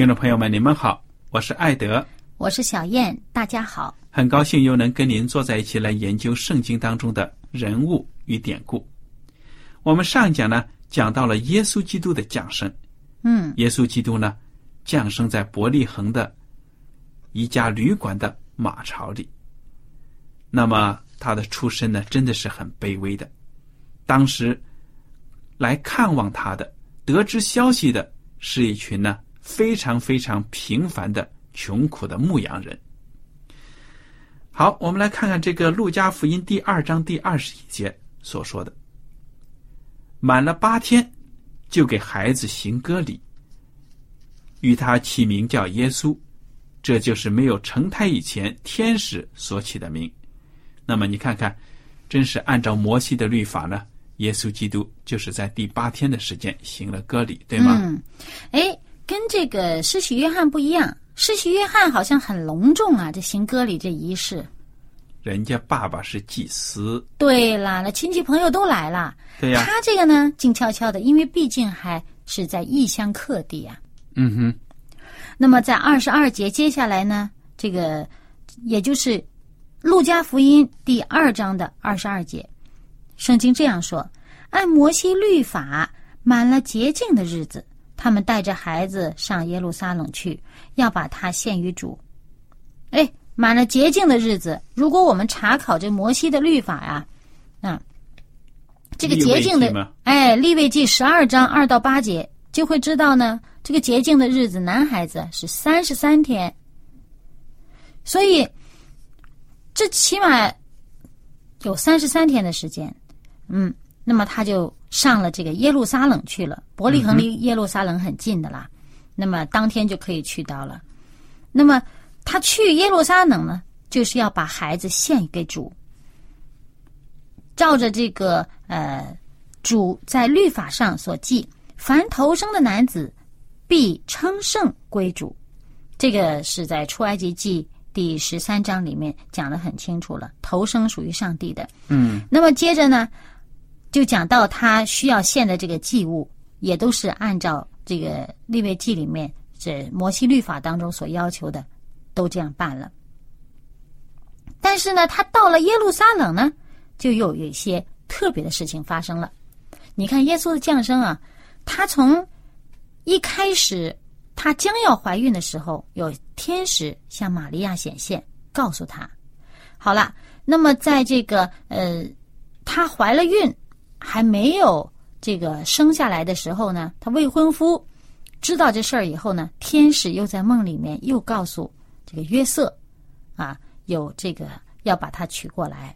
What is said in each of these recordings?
听众朋友们，你们好，我是艾德，我是小燕，大家好，很高兴又能跟您坐在一起来研究圣经当中的人物与典故。我们上一讲呢。讲到了耶稣基督的降生，嗯，耶稣基督呢，降生在伯利恒的一家旅馆的马槽里。那么他的出身呢，真的是很卑微的。当时来看望他的，得知消息的是一群呢非常非常平凡的穷苦的牧羊人。好，我们来看看这个《路加福音》第二章第二十一节所说的。满了八天，就给孩子行割礼，与他起名叫耶稣，这就是没有成胎以前天使所起的名。那么你看看，真是按照摩西的律法呢？耶稣基督就是在第八天的时间行了割礼，对吗？嗯，哎，跟这个施洗约翰不一样，施洗约翰好像很隆重啊，这行歌礼这仪式。人家爸爸是祭司。对啦，那亲戚朋友都来了。对呀。他这个呢，静悄悄的，因为毕竟还是在异乡客地啊。嗯哼。那么在二十二节接下来呢，这个也就是《路加福音》第二章的二十二节，圣经这样说：按摩西律法，满了洁净的日子，他们带着孩子上耶路撒冷去，要把他献于主。哎。满了洁净的日子，如果我们查考这摩西的律法呀，啊，这个洁净的，哎，立位记十二章二到八节就会知道呢。这个洁净的日子，男孩子是三十三天，所以这起码有三十三天的时间。嗯，那么他就上了这个耶路撒冷去了。伯利恒离耶路撒冷很近的啦，那么当天就可以去到了。那么。他去耶路撒冷呢，就是要把孩子献给主，照着这个呃主在律法上所记，凡投生的男子必称圣归主。这个是在出埃及记第十三章里面讲的很清楚了，头生属于上帝的。嗯，那么接着呢，就讲到他需要献的这个祭物，也都是按照这个立位记里面这摩西律法当中所要求的。都这样办了，但是呢，他到了耶路撒冷呢，就又有一些特别的事情发生了。你看，耶稣的降生啊，他从一开始，他将要怀孕的时候，有天使向玛利亚显现，告诉他，好了，那么在这个呃，她怀了孕，还没有这个生下来的时候呢，她未婚夫知道这事儿以后呢，天使又在梦里面又告诉。这个约瑟，啊，有这个要把他娶过来。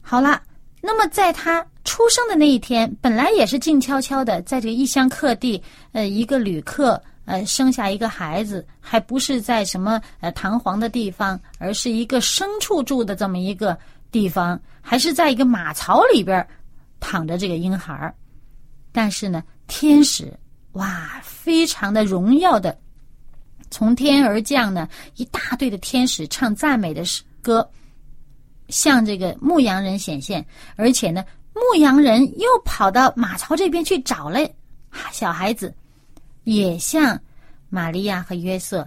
好了，那么在他出生的那一天，本来也是静悄悄的，在这个异乡客地，呃，一个旅客，呃生下一个孩子，还不是在什么呃堂皇的地方，而是一个牲畜住的这么一个地方，还是在一个马槽里边儿躺着这个婴孩儿。但是呢，天使哇，非常的荣耀的从天而降呢，一大队的天使唱赞美的歌，向这个牧羊人显现，而且呢。牧羊人又跑到马槽这边去找了小孩子，也向玛利亚和约瑟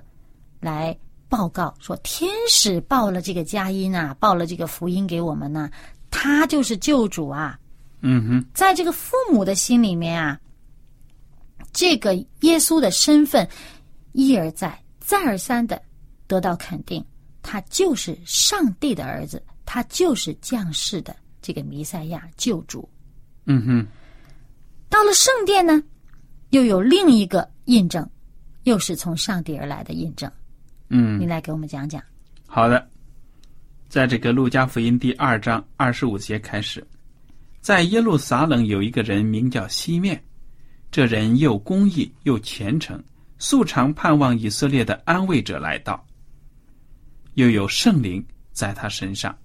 来报告说：天使报了这个佳音啊，报了这个福音给我们呢，他就是救主啊。嗯哼，在这个父母的心里面啊，这个耶稣的身份一而再、再而三的得到肯定，他就是上帝的儿子，他就是降世的。这个弥赛亚救主，嗯哼，到了圣殿呢，又有另一个印证，又是从上帝而来的印证。嗯，你来给我们讲讲。好的，在这个路加福音第二章二十五节开始，在耶路撒冷有一个人名叫西面，这人又公义又虔诚，素常盼望以色列的安慰者来到，又有圣灵在他身上。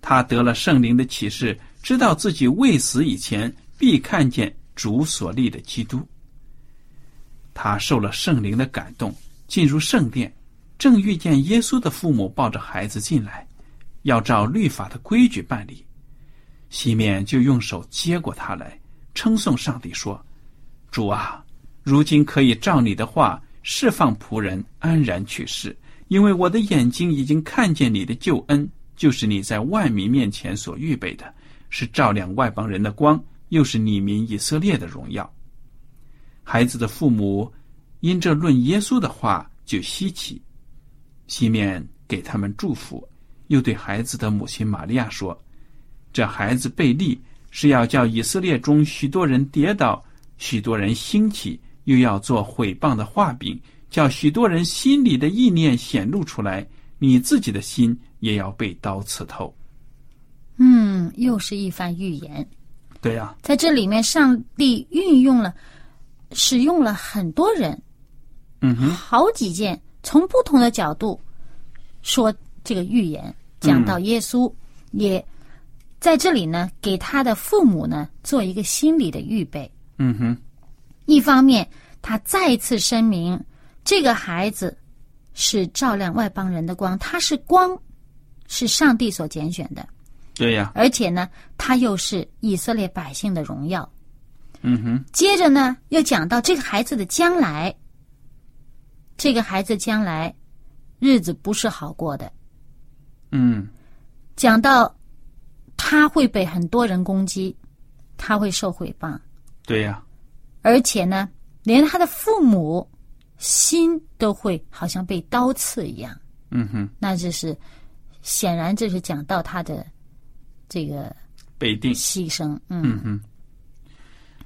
他得了圣灵的启示，知道自己未死以前必看见主所立的基督。他受了圣灵的感动，进入圣殿，正遇见耶稣的父母抱着孩子进来，要照律法的规矩办理。西面就用手接过他来，称颂上帝说：“主啊，如今可以照你的话释放仆人安然去世，因为我的眼睛已经看见你的救恩。”就是你在万民面前所预备的，是照亮外邦人的光，又是你民以色列的荣耀。孩子的父母因这论耶稣的话就稀奇，西面给他们祝福，又对孩子的母亲玛利亚说：“这孩子被立是要叫以色列中许多人跌倒，许多人兴起，又要做毁谤的画饼，叫许多人心里的意念显露出来。你自己的心。”也要被刀刺透。嗯，又是一番预言。对呀，在这里面，上帝运用了、使用了很多人，嗯哼，好几件，从不同的角度说这个预言，讲到耶稣，也在这里呢，给他的父母呢做一个心理的预备。嗯哼，一方面，他再一次声明，这个孩子是照亮外邦人的光，他是光。是上帝所拣选的，对呀。而且呢，他又是以色列百姓的荣耀。嗯哼。接着呢，又讲到这个孩子的将来，这个孩子将来日子不是好过的。嗯。讲到他会被很多人攻击，他会受毁谤。对呀。而且呢，连他的父母心都会好像被刀刺一样。嗯哼。那就是。显然，这是讲到他的这个被定牺牲。嗯哼。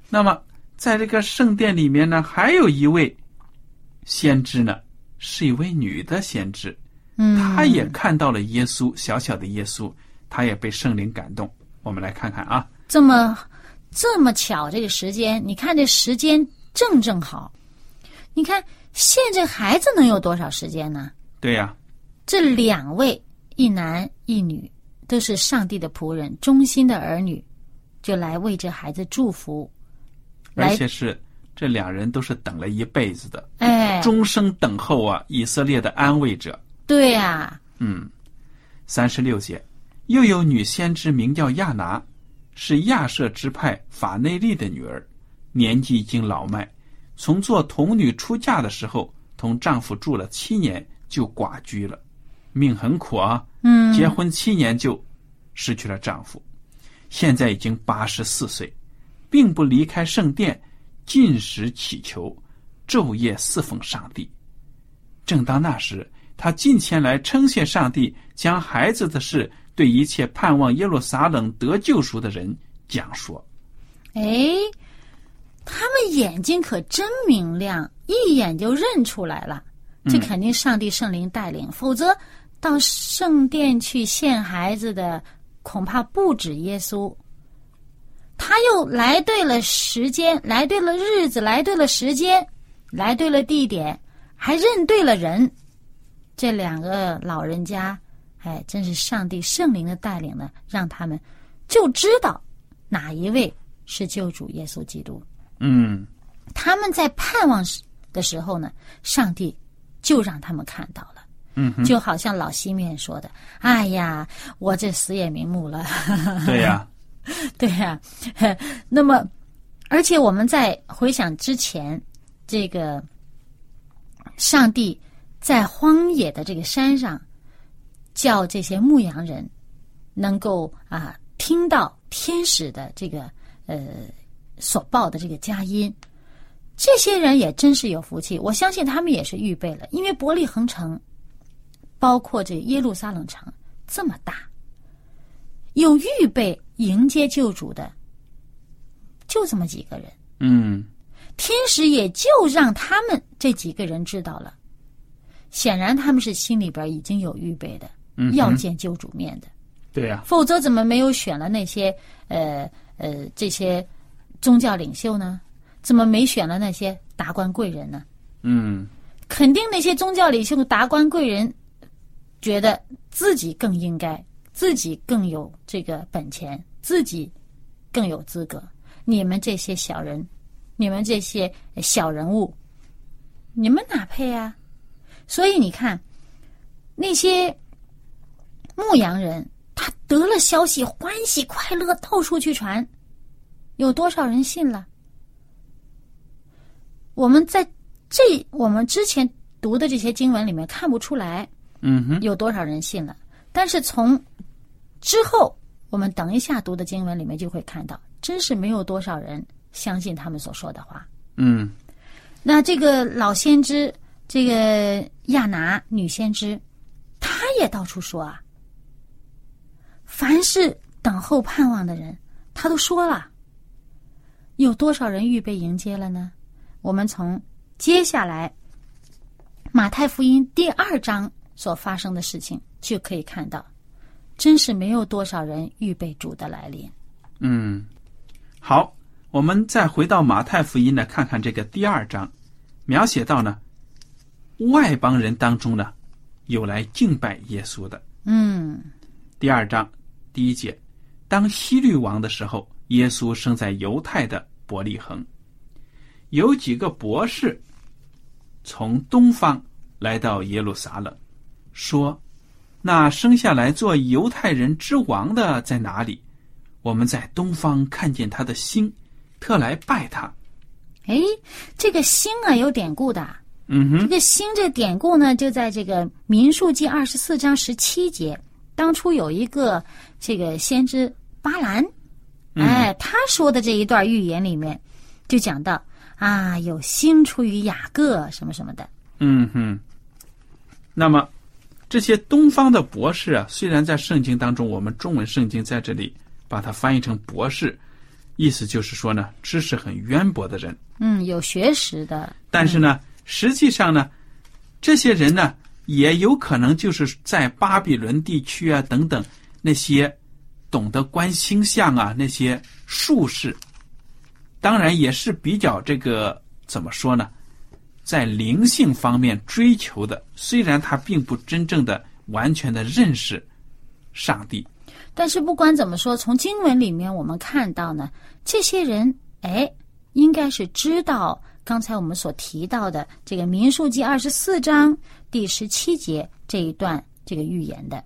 那么，在这个圣殿里面呢，还有一位先知呢，是一位女的先知。嗯，她也看到了耶稣，小小的耶稣，她也被圣灵感动。我们来看看啊，这么这么巧，这个时间，你看这时间正正好。你看现在孩子能有多少时间呢？对呀，这两位。一男一女都是上帝的仆人，忠心的儿女，就来为这孩子祝福。而且是这两人都是等了一辈子的，哎，终生等候啊！以色列的安慰者。对呀，嗯，三十六节，又有女先知名叫亚拿，是亚舍支派法内利的女儿，年纪已经老迈，从做童女出嫁的时候，同丈夫住了七年，就寡居了。命很苦啊！嗯，结婚七年就失去了丈夫，现在已经八十四岁，并不离开圣殿，进食祈求，昼夜侍奉上帝。正当那时，他近前来称谢上帝，将孩子的事对一切盼望耶路撒冷得救赎的人讲说。哎，他们眼睛可真明亮，一眼就认出来了，这肯定上帝圣灵带领，否则。到圣殿去献孩子的，恐怕不止耶稣。他又来对了时间，来对了日子，来对了时间。来对了地点，还认对了人。这两个老人家，哎，真是上帝圣灵的带领呢，让他们就知道哪一位是救主耶稣基督。嗯他们在盼望时的时候呢，上帝就让他们看到了。嗯哼，就好像老西面说的：“哎呀，我这死也瞑目了。对呀、对呀、那么，而且我们在回想之前，这个上帝在荒野的这个山上，叫这些牧羊人能够啊听到天使的这个呃所报的这个佳音。这些人也真是有福气，我相信他们也是预备了，因为伯利恒城，包括这耶路撒冷城这么大，有预备迎接救主的，就这么几个人。嗯天使也就让他们这几个人知道了。显然他们是心里边已经有预备的，要见救主面的，对呀、否则怎么没有选了那些呃呃这些宗教领袖呢？怎么没选了那些达官贵人呢？嗯肯定那些宗教领袖、达官贵人觉得自己更应该，自己更有这个本钱，自己更有资格。你们这些小人，你们这些小人物，你们哪配啊？所以你看，那些牧羊人，他得了消息，欢喜快乐，到处去传，有多少人信了？我们在这我们之前读的这些经文里面看不出来嗯哼，有多少人信了，但是从之后我们等一下读的经文里面就会看到，真是没有多少人相信他们所说的话。嗯那这个老先知，这个亚拿女先知，她也到处说啊，凡是等候盼望的人，他都说了。有多少人预备迎接了呢？我们从接下来马太福音第二章所发生的事情就可以看到，真是没有多少人预备主的来临。嗯，好，我们再回到马太福音呢，看看这个第二章，描写到呢，外邦人当中呢，有来敬拜耶稣的。嗯第二章第一节，当希律王的时候，耶稣生在犹太的伯利恒，有几个博士从东方来到耶路撒冷，说：“那生下来做犹太人之王的在哪里？我们在东方看见他的星，特来拜他。哎，这个星啊有典故的。”嗯哼，这个星这典故呢，就在这个民数记二十四章十七节。当初有一个这个先知巴兰，哎，他说的这一段预言里面，就讲到啊，有星出于雅各什么什么的。嗯哼。那么，这些东方的博士啊，虽然在圣经当中，我们中文圣经在这里把它翻译成博士，意思就是说呢，知识很渊博的人。嗯，有学识的。但是呢，实际上呢，这些人呢，也有可能就是在巴比伦地区啊等等那些懂得观星象啊那些术士，当然也是比较这个怎么说呢，在灵性方面追求的，虽然他并不真正的完全的认识上帝。但是不管怎么说，从经文里面我们看到呢，这些人哎，应该是知道刚才我们所提到的这个民数记二十四章第十七节这一段这个预言的。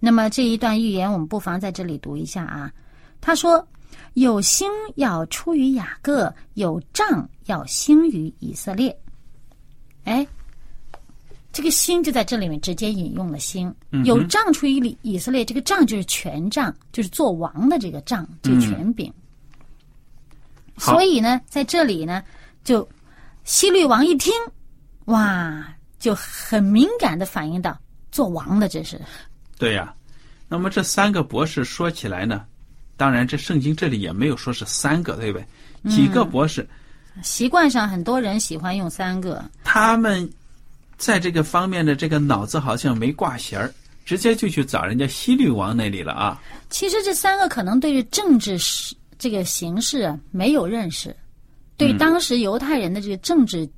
那么这一段预言，我们不妨在这里读一下啊。他说：“有星要出于雅各，有杖要兴于以色列。”哎，这个星就在这里面直接引用了星。有杖出于以以色列，这个杖就是权杖，就是做王的这个杖，这个权柄。好所以呢，在这里呢，就希律王一听，哇，就很敏感的反应到做王的这是，对呀、那么这三个博士说起来呢，当然这圣经这里也没有说是三个，对不对？几个博士，习惯上很多人喜欢用三个，他们在这个方面的这个脑子好像没挂弦儿，直接就去找人家西律王那里了啊。其实这三个可能对于政治实这个形势啊没有认识，对当时犹太人的这个政治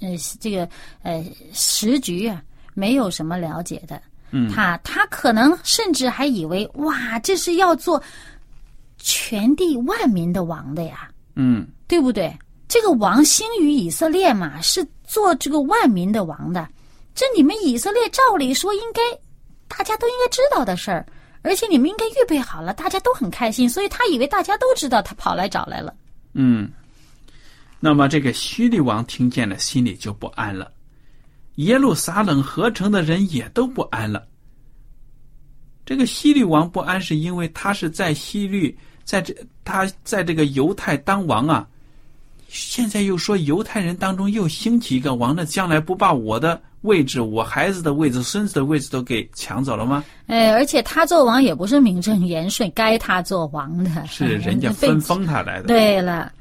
呃这个呃时局啊，没有什么了解的。嗯他他可能甚至还以为哇，这是要做全地万民的王的呀，嗯对不对？这个王兴于以色列嘛，是做这个万民的王的。这你们以色列照理说应该大家都应该知道的事儿，而且你们应该预备好了，大家都很开心，所以他以为大家都知道，他跑来找来了。嗯。那么这个希律王听见了，心里就不安了。耶路撒冷合成的人也都不安了。这个希律王不安，是因为他是在希律，在这他在这个犹太当王啊。现在又说犹太人当中又兴起一个王，那将来不把我的位置、我孩子的位置、孙子的位置都给抢走了吗？哎，而且他做王也不是名正言顺，该他做王的，是人家 分封他来的。，对了，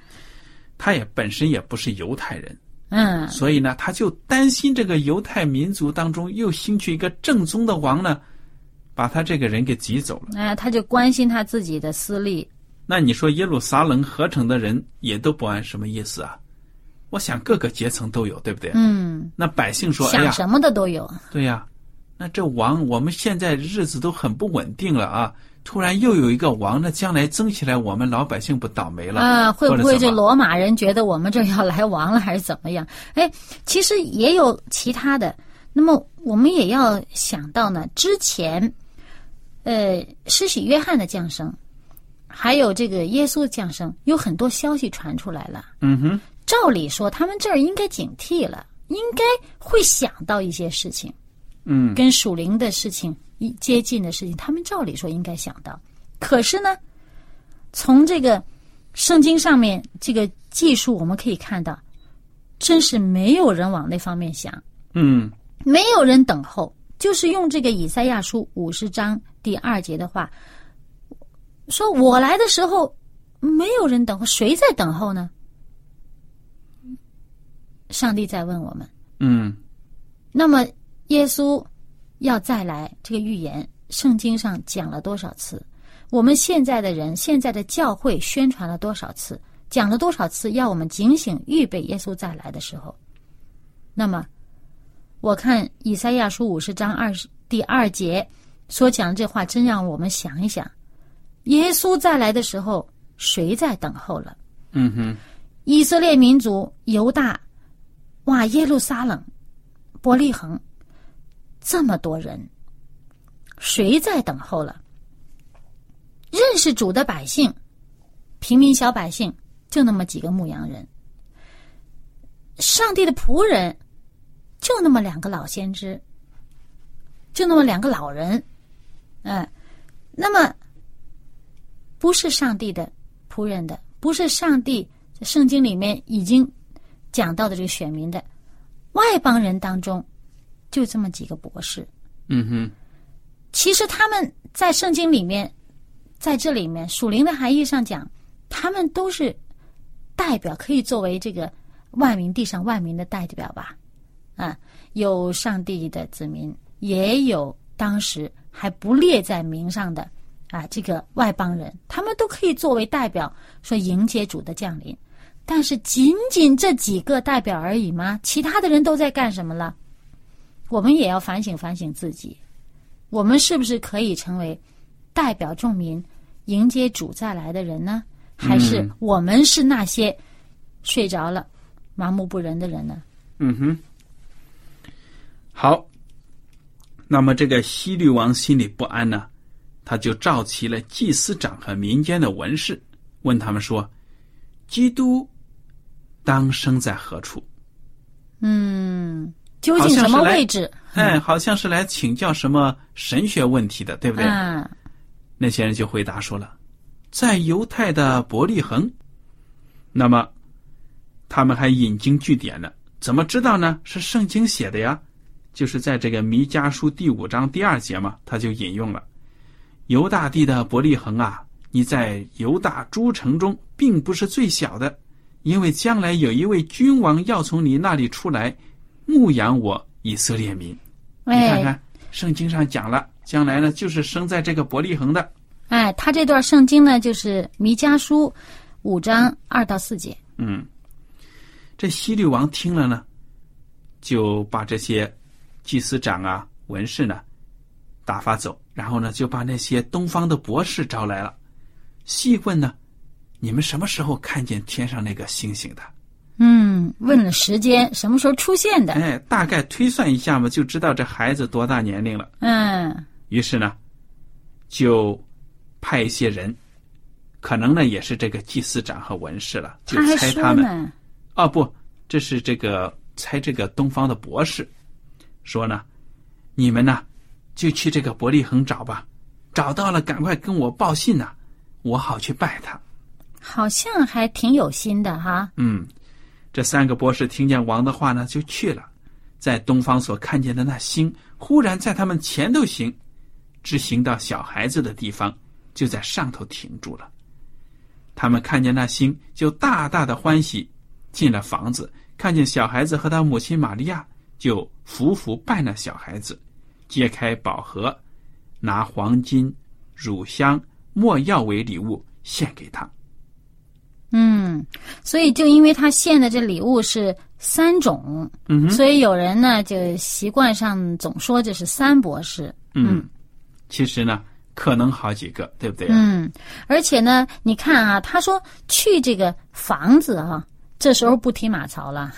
他也本身也不是犹太人，嗯，所以呢，他就担心这个犹太民族当中又兴起一个正宗的王呢，把他这个人给挤走了。哎，他就关心他自己的私利，那你说耶路撒冷合成的人也都不安，什么意思啊？我想各个阶层都有，对不对？嗯，那百姓说：“哎呀，想什么的都有，对呀，那这王我们现在日子都很不稳定了啊，突然又有一个王，那将来争起来，我们老百姓不倒霉了啊，会不会这罗马人觉得我们这要来王了，还是怎么样？哎，其实也有其他的。那么我们也要想到呢，之前，呃，施洗约翰的降生，还有这个耶稣的降生，有很多消息传出来了。嗯哼，照理说，他们这儿应该警惕了，应该会想到一些事情，嗯跟属灵的事情一接近的事情，他们照理说应该想到。可是呢，从这个圣经上面这个技术，我们可以看到，真是没有人往那方面想，嗯没有人等候。就是用这个以赛亚书五十章第二节的话说：“我来的时候，没有人等候，谁在等候呢？”上帝在问我们。嗯那么，耶稣要再来，这个预言，圣经上讲了多少次？我们现在的人，现在的教会宣传了多少次？讲了多少次？要我们警醒，预备耶稣再来的时候。那么，我看以赛亚书五十章二十第二节所讲的这话，真让我们想一想：耶稣再来的时候，谁在等候了？嗯哼，以色列民族、犹大，哇，耶路撒冷、伯利恒，这么多人，谁在等候了？认识主的百姓，平民小百姓，就那么几个牧羊人。上帝的仆人，就那么两个老先知，就那么两个老人，嗯，那么不是上帝的仆人的，不是上帝圣经里面已经讲到的这个选民的外邦人当中，就这么几个博士。嗯哼，其实他们在圣经里面，在这里面属灵的含义上讲，他们都是代表，可以作为这个万民地上万民的代表吧。啊，有上帝的子民，也有当时还不列在名上的啊这个外邦人，他们都可以作为代表，说迎接主的降临。但是仅仅这几个代表而已吗？其他的人都在干什么了？我们也要反省反省自己，我们是不是可以成为代表众民迎接主再来的人呢？还是嗯我们是那些睡着了、麻木不仁的人呢？嗯哼，好。那么这个西律王心里不安呢，他就召集了祭司长和民间的文士，问他们说：“基督当生在何处？”嗯，究竟什么位置？哎，好像是来请教什么神学问题的，对不对？嗯，那些人就回答说了，在犹太的伯利恒。那么，他们还引经据典呢，怎么知道呢？是圣经写的呀，就是在这个弥迦书第五章第二节嘛，他就引用了犹大地的伯利恒啊，你在犹大诸城中并不是最小的，因为将来有一位君王要从你那里出来，牧养我以色列民。你看哎看，圣经上讲了，将来呢就是生在这个伯利恒的。哎，他这段圣经呢，就是弥迦书五章二到四节。嗯，这希律王听了呢，就把这些祭司长啊、文士呢打发走，然后呢就把那些东方的博士招来了，细问呢：“你们什么时候看见天上那个星星的？”嗯，问了时间，什么时候出现的？哎，大概推算一下嘛，就知道这孩子多大年龄了。嗯于是呢，就派一些人，可能呢也是这个祭司长和文士了，就猜他们。呢，哦，不，这是这个猜这个东方的博士，说呢，你们呢就去这个伯利恒找吧，找到了赶快跟我报信呐、我好去拜他。好像还挺有心的哈。嗯，这三个博士听见王的话呢，就去了，在东方所看见的那星，忽然在他们前头行，直行到小孩子的地方，就在上头停住了。他们看见那星，就大大的欢喜，进了房子，看见小孩子和他母亲玛利亚，就伏伏拜那小孩子，揭开宝盒，拿黄金、乳香、没药为礼物献给他。嗯，所以就因为他献的这礼物是三种，嗯。所以有人呢就习惯上总说这是三博士。嗯，其实呢，可能好几个，对不对？嗯，而且呢，你看啊，他说去这个房子啊，这时候不提马槽了，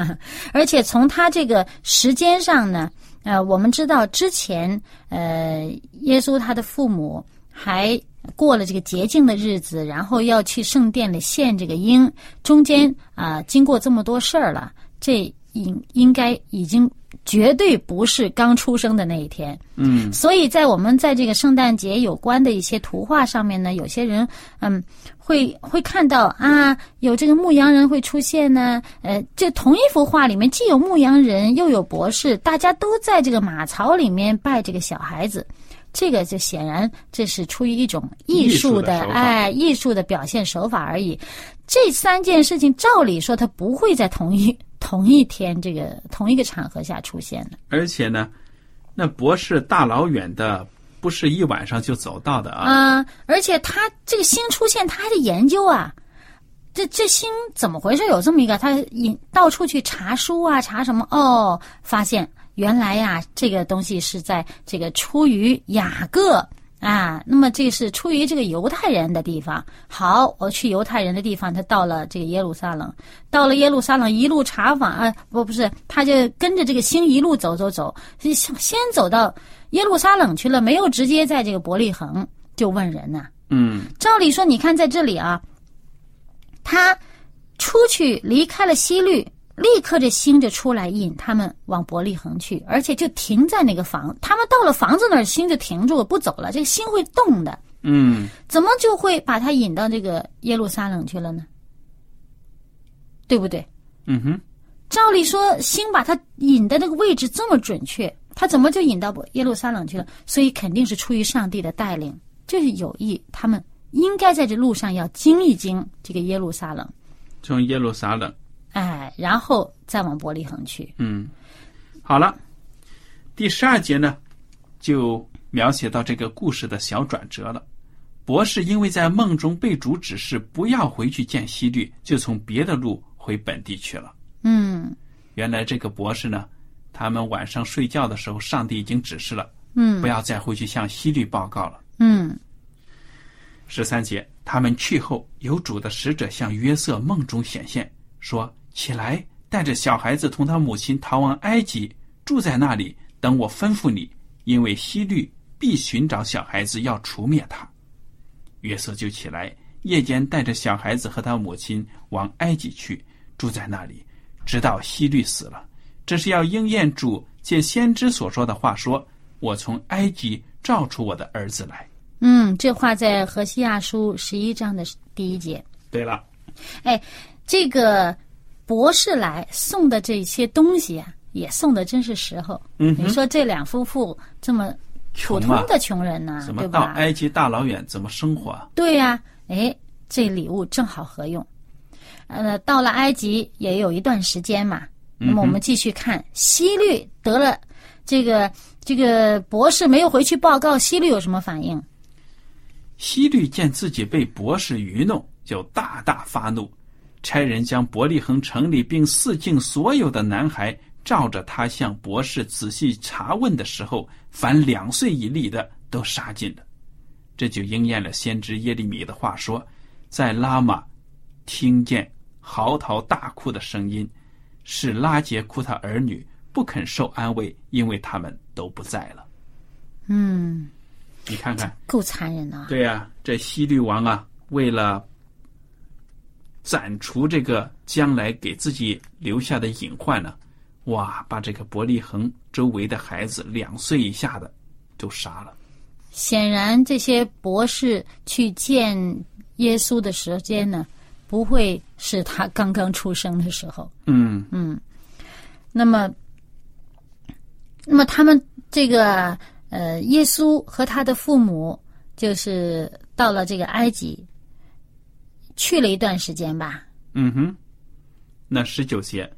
而且从他这个时间上呢，呃，我们知道之前呃，耶稣他的父母还过了这个洁净的日子，然后要去圣殿里献这个婴，中间啊、经过这么多事儿了，这应应该已经绝对不是刚出生的那一天。嗯所以在我们在这个圣诞节有关的一些图画上面呢，有些人嗯会会看到啊，有这个牧羊人会出现呢。呃，这同一幅画里面既有牧羊人又有博士，大家都在这个马槽里面拜这个小孩子。这个就显然这是出于一种艺术的哎艺术的表现手法而已。这三件事情，照理说它不会在同一 同一天这个同一个场合下出现的。而且呢，那博士大老远的，不是一晚上就走到的啊。啊、而且他这个星出现，他还得研究啊。这这星怎么回事？有这么一个，他引到处去查书啊，查什么？哦，发现原来呀，这个东西是在这个出于雅各啊。那么这是出于这个犹太人的地方。好，我去犹太人的地方，他到了这个耶路撒冷，到了耶路撒冷一路查访啊，不不是，他就跟着这个星一路走走走，先先走到耶路撒冷去了，没有直接在这个伯利恒，就问人呐、嗯照理说，你看在这里啊，他出去离开了西律，立刻这星就出来引他们往伯利恒去，而且就停在那个房。他们到了房子那儿，星就停住了，不走了。这个星会动的，嗯，怎么就会把他引到这个耶路撒冷去了呢？对不对？嗯哼，照理说，星把他引的那个位置这么准确，他怎么就引到耶路撒冷去了？所以肯定是出于上帝的带领，就是有意，他们应该在这路上要经一经这个耶路撒冷，从耶路撒冷，哎，然后再往伯利恒去。嗯，好了，第十二节呢，就描写到这个故事的小转折了。博士因为在梦中被主指示不要回去见希律，就从别的路回本地去了。嗯原来这个博士呢，他们晚上睡觉的时候，上帝已经指示了，嗯不要再回去向希律报告了。嗯十三节，他们去后，有主的使者向约瑟梦中显现，说：“起来，带着小孩子同他母亲逃往埃及，住在那里，等我吩咐你，因为希律必寻找小孩子，要除灭他。”约瑟就起来，夜间带着小孩子和他母亲往埃及去，住在那里，直到希律死了。这是要应验主借先知所说的话说：“我从埃及召出我的儿子来。嗯，这话在何西亚书十一章的第一节。”对了。哎，这个博士来送的这些东西啊，也送的真是时候。嗯你说这两夫妇这么普通的穷人呢、怎么到对吧？埃及大老远怎么生活啊？对呀、哎，这礼物正好合用。呃，到了埃及也有一段时间嘛。那么我们继续看，希律得了这个这个博士没有回去报告，希律有什么反应？希律见自己被博士愚弄，就大大发怒，差人将伯利恒城里并四境所有的男孩照着他向博士仔细查问的时候，凡两岁以里的都杀尽了。这就应验了先知耶利米的话说：“在拉玛听见嚎啕大哭的声音，是拉杰哭他儿女不肯受安慰，因为他们都不在了。”嗯，你看看，够残忍啊！对呀、这西律王啊，为了斩除这个将来给自己留下的隐患呢，哇，把这个伯利恒周围的孩子两岁以下的都杀了。显然，这些博士去见耶稣的时间呢，不会是他刚刚出生的时候。嗯嗯，那么，那么他们这个呃，耶稣和他的父母就是到了这个埃及，去了一段时间吧。嗯哼，那十九节，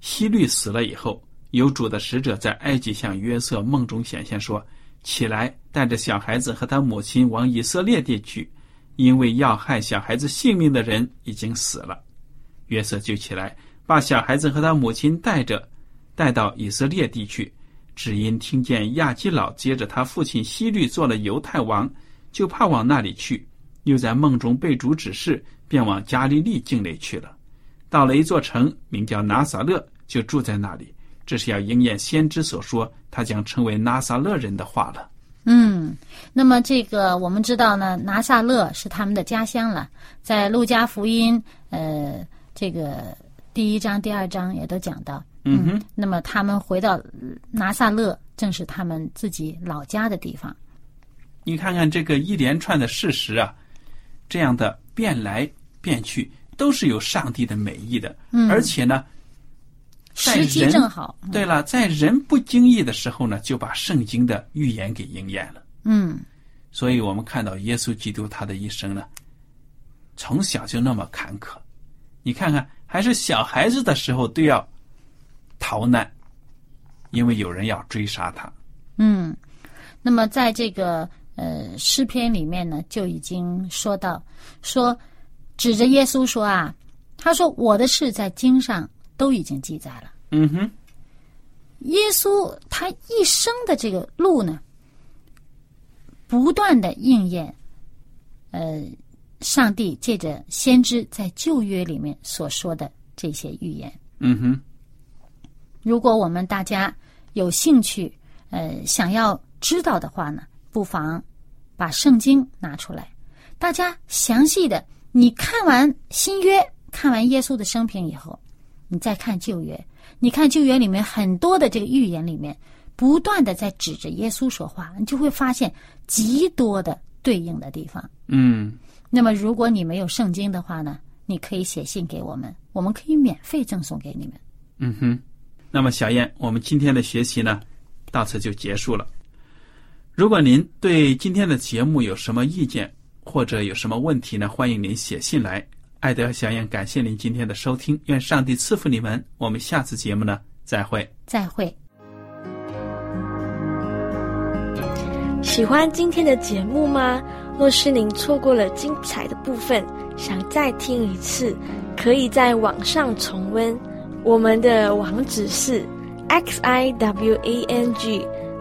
希律死了以后，有主的使者在埃及向约瑟梦中显现说：“起来，带着小孩子和他母亲往以色列地去，因为要害小孩子性命的人已经死了。”约瑟就起来，把小孩子和他母亲带着，带到以色列地去。只因听见亚基老接着他父亲希律做了犹太王，就怕往那里去，又在梦中被主指示，便往加利利境内去了。到了一座城，名叫拿撒勒，就住在那里。这是要应验先知所说，他将成为拿撒勒人的话了。嗯，那么这个我们知道呢，拿撒勒是他们的家乡了，在路加福音呃这个第一章、第二章也都讲到。嗯哼，那么他们回到拿撒勒，正是他们自己老家的地方。你看看这个一连串的事实啊，这样的变来变去，都是有上帝的美意的。嗯而且呢，时机正好。对了，在人不经意的时候呢，就把圣经的预言给应验了。嗯所以我们看到耶稣基督他的一生呢，从小就那么坎坷。你看看，还是小孩子的时候都要逃难，因为有人要追杀他。嗯，那么在这个呃诗篇里面呢，就已经说到说，指着耶稣说啊，他说我的事在经上都已经记载了。嗯哼，耶稣他一生的这个路呢，不断的应验，呃，上帝借着先知在旧约里面所说的这些预言。嗯哼，如果我们大家有兴趣，呃，想要知道的话呢，不妨把圣经拿出来，大家详细的，你看完新约，看完耶稣的生平以后，你再看旧约，你看旧约里面很多的这个预言里面，不断的在指着耶稣说话，你就会发现极多的对应的地方。嗯，那么，如果你没有圣经的话呢，你可以写信给我们，我们可以免费赠送给你们。嗯哼。那么，小燕，我们今天的学习呢，到此就结束了。如果您对今天的节目有什么意见或者有什么问题呢，欢迎您写信来。爱德和小燕，感谢您今天的收听，愿上帝赐福你们。我们下次节目呢，再会。再会。喜欢今天的节目吗？若是您错过了精彩的部分，想再听一次，可以在网上重温。我们的网址是 x i w a n g